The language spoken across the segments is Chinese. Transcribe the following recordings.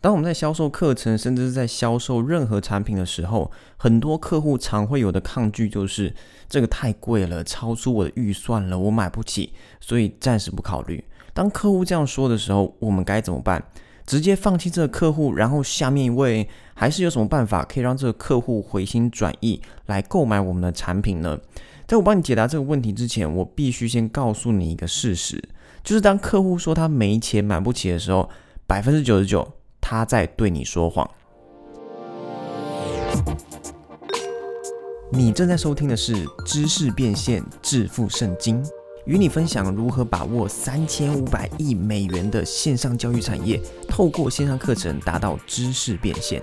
当我们在销售课程，甚至是在销售任何产品的时候，很多客户常会有的抗拒就是这个太贵了，超出我的预算了，我买不起，所以暂时不考虑。当客户这样说的时候，我们该怎么办？直接放弃这个客户，然后下面一位还是有什么办法可以让这个客户回心转意来购买我们的产品呢？在我帮你解答这个问题之前，我必须先告诉你一个事实，就是当客户说他没钱买不起的时候，百分之九十九他在对你说谎。你正在收听的是知识变现致富圣经。与你分享如何把握三千五百亿美元的线上教育产业，透过线上课程达到知识变现。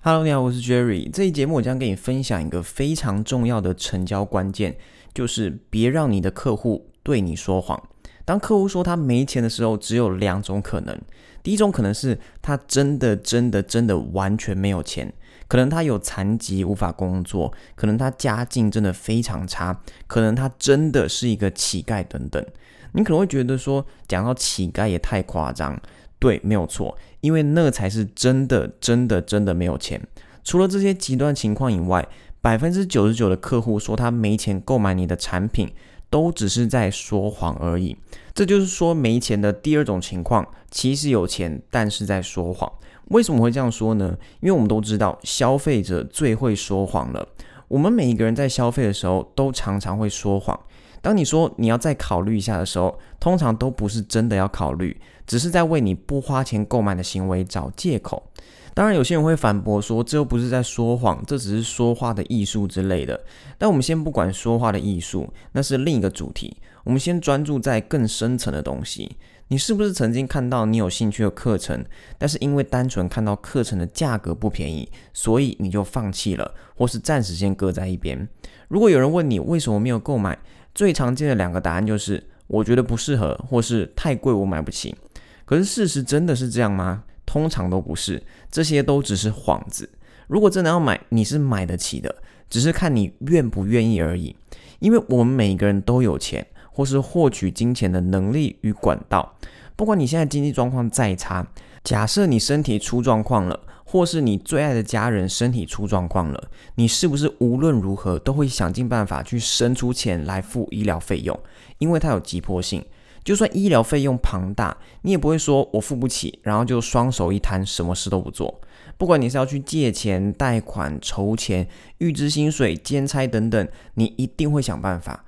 Hello，你好，我是 Jerry。这一节目我将跟你分享一个非常重要的成交关键，就是别让你的客户对你说谎。当客户说他没钱的时候，只有两种可能。第一种可能是他真的、真的、真的完全没有钱。可能他有残疾无法工作，可能他家境真的非常差，可能他真的是一个乞丐等等。你可能会觉得说，讲到乞丐也太夸张。对，没有错，因为那才是真的、真的、真的没有钱。除了这些极端情况以外，百分之九十九的客户说他没钱购买你的产品，都只是在说谎而已。这就是说，没钱的第二种情况，其实有钱，但是在说谎。为什么会这样说呢？因为我们都知道，消费者最会说谎了。我们每一个人在消费的时候，都常常会说谎。当你说你要再考虑一下的时候，通常都不是真的要考虑，只是在为你不花钱购买的行为找借口。当然，有些人会反驳说，这又不是在说谎，这只是说话的艺术之类的。但我们先不管说话的艺术，那是另一个主题。我们先专注在更深层的东西。你是不是曾经看到你有兴趣的课程，但是因为单纯看到课程的价格不便宜，所以你就放弃了，或是暂时先搁在一边？如果有人问你为什么没有购买，最常见的两个答案就是我觉得不适合，或是太贵我买不起。可是事实真的是这样吗？通常都不是，这些都只是幌子。如果真的要买，你是买得起的，只是看你愿不愿意而已。因为我们每个人都有钱。或是获取金钱的能力与管道，不管你现在经济状况再差，假设你身体出状况了，或是你最爱的家人身体出状况了，你是不是无论如何都会想尽办法去生出钱来付医疗费用？因为它有急迫性，就算医疗费用庞大，你也不会说我付不起，然后就双手一摊，什么事都不做。不管你是要去借钱、贷款、筹钱、预支薪水、兼差等等，你一定会想办法。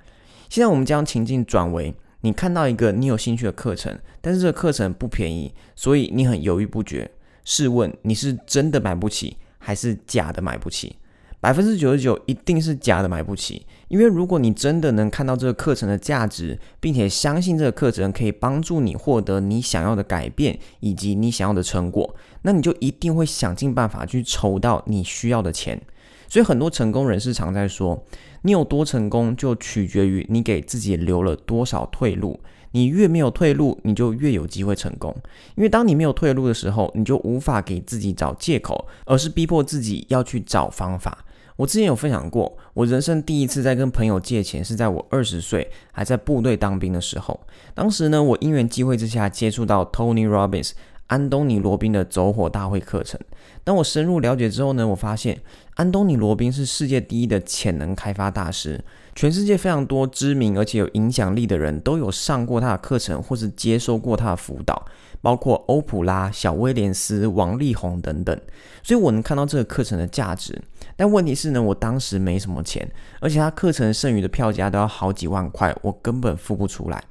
现在我们将情境转为，你看到一个你有兴趣的课程，但是这个课程不便宜，所以你很犹豫不决。试问你是真的买不起，还是假的买不起？百分之九十九一定是假的买不起，因为如果你真的能看到这个课程的价值，并且相信这个课程可以帮助你获得你想要的改变以及你想要的成果，那你就一定会想尽办法去筹到你需要的钱。所以很多成功人士常在说。你有多成功，就取决于你给自己留了多少退路。你越没有退路，你就越有机会成功。因为当你没有退路的时候，你就无法给自己找借口，而是逼迫自己要去找方法。我之前有分享过，我人生第一次在跟朋友借钱，是在我二十岁还在部队当兵的时候。当时呢，我因缘机会之下接触到 Tony Robbins 安东尼罗宾的走火大会课程。当我深入了解之后呢，我发现安东尼·罗宾是世界第一的潜能开发大师，全世界非常多知名而且有影响力的人都有上过他的课程或是接受过他的辅导，包括欧普拉、小威廉斯、王力宏等等。所以我能看到这个课程的价值。但问题是呢，我当时没什么钱，而且他课程剩余的票价都要好几万块，我根本付不出来。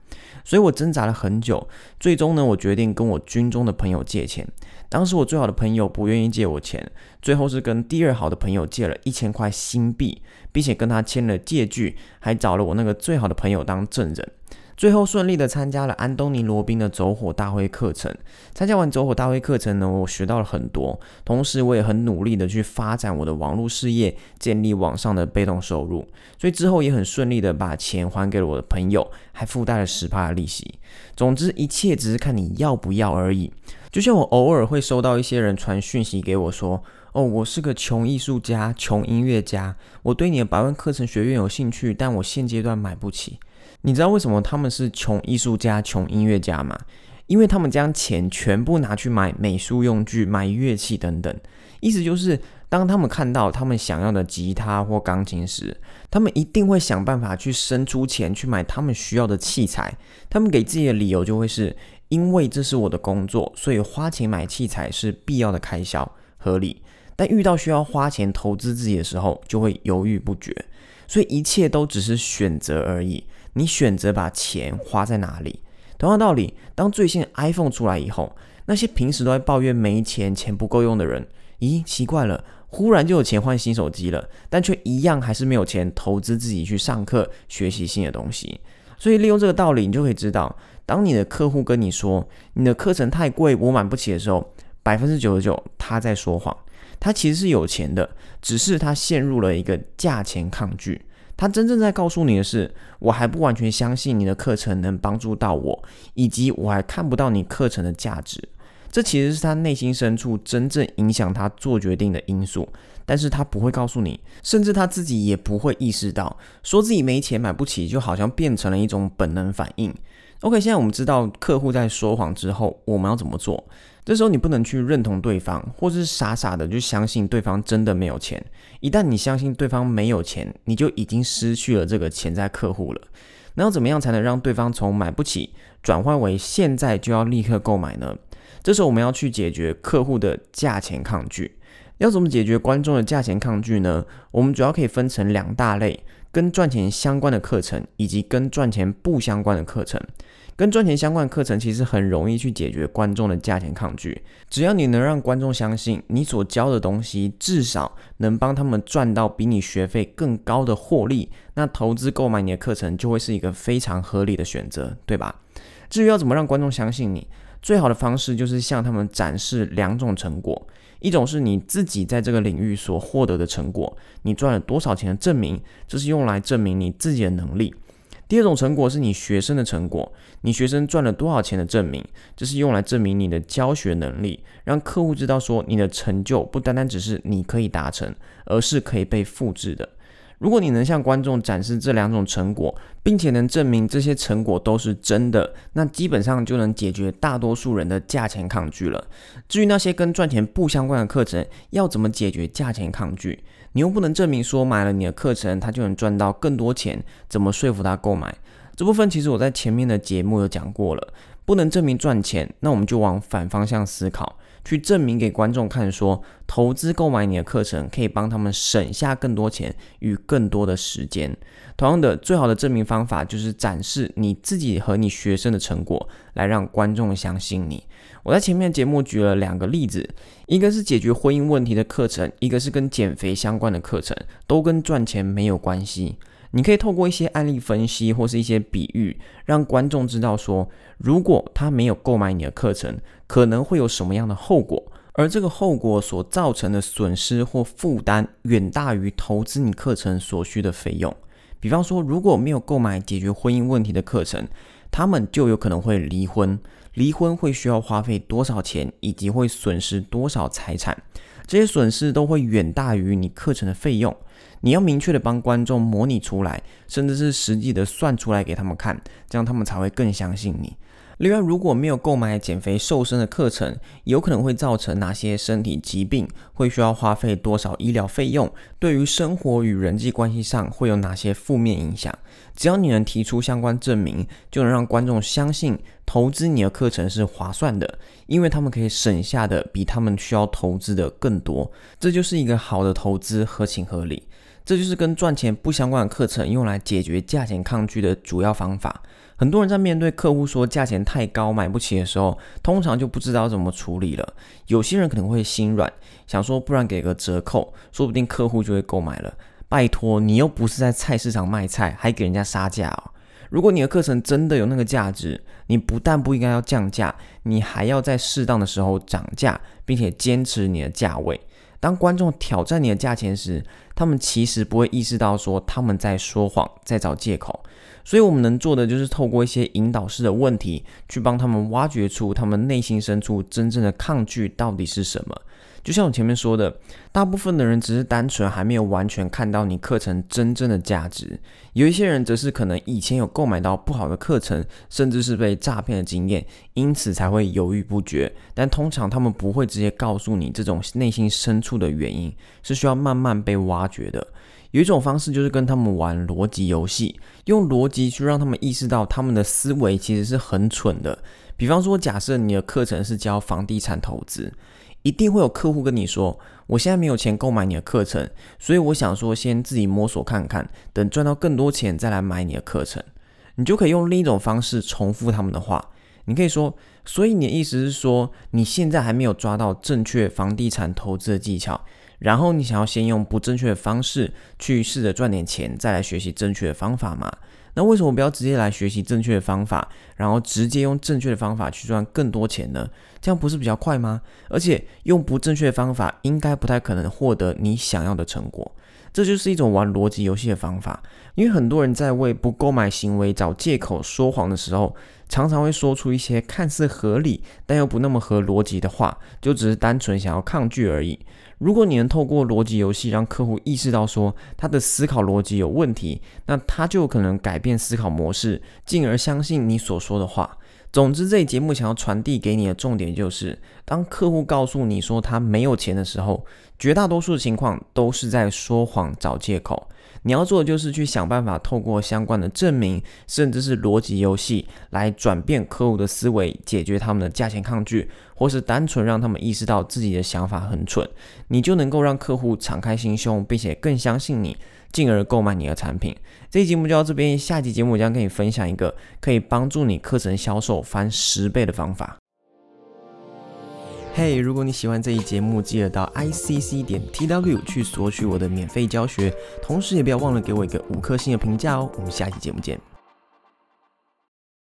所以我挣扎了很久，最终呢，我决定跟我军中的朋友借钱。当时我最好的朋友不愿意借我钱，最后是跟第二好的朋友借了一千块新币，并且跟他签了借据，还找了我那个最好的朋友当证人。最后顺利的参加了安东尼罗宾的走火大会课程。参加完走火大会课程呢，我学到了很多，同时我也很努力的去发展我的网络事业，建立网上的被动收入。所以之后也很顺利的把钱还给了我的朋友，还附带了十帕的利息。总之一切只是看你要不要而已。就像我偶尔会收到一些人传讯息给我说：“哦，我是个穷艺术家、穷音乐家，我对你的百万课程学院有兴趣，但我现阶段买不起。”你知道为什么他们是穷艺术家、穷音乐家吗？因为他们将钱全部拿去买美术用具、买乐器等等。意思就是，当他们看到他们想要的吉他或钢琴时，他们一定会想办法去生出钱去买他们需要的器材。他们给自己的理由就会是：因为这是我的工作，所以花钱买器材是必要的开销，合理。但遇到需要花钱投资自己的时候，就会犹豫不决。所以一切都只是选择而已。你选择把钱花在哪里？同样道理，当最新 iPhone 出来以后，那些平时都在抱怨没钱、钱不够用的人，咦，奇怪了，忽然就有钱换新手机了，但却一样还是没有钱投资自己去上课、学习新的东西。所以利用这个道理，你就可以知道，当你的客户跟你说你的课程太贵，我买不起的时候，百分之九十九他在说谎，他其实是有钱的，只是他陷入了一个价钱抗拒。他真正在告诉你的是，我还不完全相信你的课程能帮助到我，以及我还看不到你课程的价值。这其实是他内心深处真正影响他做决定的因素，但是他不会告诉你，甚至他自己也不会意识到，说自己没钱买不起，就好像变成了一种本能反应。OK，现在我们知道客户在说谎之后，我们要怎么做？这时候你不能去认同对方，或是傻傻的就相信对方真的没有钱。一旦你相信对方没有钱，你就已经失去了这个潜在客户了。那要怎么样才能让对方从买不起转换为现在就要立刻购买呢？这时候我们要去解决客户的价钱抗拒。要怎么解决观众的价钱抗拒呢？我们主要可以分成两大类：跟赚钱相关的课程，以及跟赚钱不相关的课程。跟赚钱相关的课程其实很容易去解决观众的价钱抗拒，只要你能让观众相信你所教的东西至少能帮他们赚到比你学费更高的获利，那投资购买你的课程就会是一个非常合理的选择，对吧？至于要怎么让观众相信你，最好的方式就是向他们展示两种成果，一种是你自己在这个领域所获得的成果，你赚了多少钱的证明，这是用来证明你自己的能力。第二种成果是你学生的成果，你学生赚了多少钱的证明，这是用来证明你的教学能力，让客户知道说你的成就不单单只是你可以达成，而是可以被复制的。如果你能向观众展示这两种成果，并且能证明这些成果都是真的，那基本上就能解决大多数人的价钱抗拒了。至于那些跟赚钱不相关的课程，要怎么解决价钱抗拒？你又不能证明说买了你的课程，他就能赚到更多钱，怎么说服他购买？这部分其实我在前面的节目有讲过了，不能证明赚钱，那我们就往反方向思考，去证明给观众看，说投资购买你的课程可以帮他们省下更多钱与更多的时间。同样的，最好的证明方法就是展示你自己和你学生的成果，来让观众相信你。我在前面节目举了两个例子，一个是解决婚姻问题的课程，一个是跟减肥相关的课程，都跟赚钱没有关系。你可以透过一些案例分析或是一些比喻，让观众知道说，如果他没有购买你的课程，可能会有什么样的后果，而这个后果所造成的损失或负担，远大于投资你课程所需的费用。比方说，如果没有购买解决婚姻问题的课程，他们就有可能会离婚。离婚会需要花费多少钱，以及会损失多少财产？这些损失都会远大于你课程的费用。你要明确的帮观众模拟出来，甚至是实际的算出来给他们看，这样他们才会更相信你。另外，如果没有购买减肥瘦身的课程，有可能会造成哪些身体疾病？会需要花费多少医疗费用？对于生活与人际关系上会有哪些负面影响？只要你能提出相关证明，就能让观众相信投资你的课程是划算的，因为他们可以省下的比他们需要投资的更多。这就是一个好的投资，合情合理。这就是跟赚钱不相关的课程用来解决价钱抗拒的主要方法。很多人在面对客户说价钱太高买不起的时候，通常就不知道怎么处理了。有些人可能会心软，想说不然给个折扣，说不定客户就会购买了。拜托，你又不是在菜市场卖菜，还给人家杀价哦。如果你的课程真的有那个价值，你不但不应该要降价，你还要在适当的时候涨价，并且坚持你的价位。当观众挑战你的价钱时，他们其实不会意识到说他们在说谎，在找借口。所以，我们能做的就是透过一些引导式的问题，去帮他们挖掘出他们内心深处真正的抗拒到底是什么。就像我前面说的，大部分的人只是单纯还没有完全看到你课程真正的价值，有一些人则是可能以前有购买到不好的课程，甚至是被诈骗的经验，因此才会犹豫不决。但通常他们不会直接告诉你这种内心深处的原因，是需要慢慢被挖掘的。有一种方式就是跟他们玩逻辑游戏，用逻辑去让他们意识到他们的思维其实是很蠢的。比方说，假设你的课程是教房地产投资，一定会有客户跟你说：“我现在没有钱购买你的课程，所以我想说先自己摸索看看，等赚到更多钱再来买你的课程。”你就可以用另一种方式重复他们的话，你可以说：“所以你的意思是说，你现在还没有抓到正确房地产投资的技巧？”然后你想要先用不正确的方式去试着赚点钱，再来学习正确的方法吗？那为什么不要直接来学习正确的方法，然后直接用正确的方法去赚更多钱呢？这样不是比较快吗？而且用不正确的方法，应该不太可能获得你想要的成果。这就是一种玩逻辑游戏的方法。因为很多人在为不购买行为找借口说谎的时候，常常会说出一些看似合理但又不那么合逻辑的话，就只是单纯想要抗拒而已。如果你能透过逻辑游戏让客户意识到说他的思考逻辑有问题，那他就可能改变思考模式，进而相信你所说的话。总之，这节目想要传递给你的重点就是，当客户告诉你说他没有钱的时候，绝大多数情况都是在说谎找借口。你要做的就是去想办法，透过相关的证明，甚至是逻辑游戏，来转变客户的思维，解决他们的价钱抗拒，或是单纯让他们意识到自己的想法很蠢，你就能够让客户敞开心胸，并且更相信你，进而购买你的产品。这期节目就到这边，下期节目我将跟你分享一个可以帮助你课程销售翻十倍的方法。嘿，如果你喜欢这一节目，记得到 i c c 点 t w 去索取我的免费教学，同时也不要忘了给我一个五颗星的评价哦。我们下期节目见。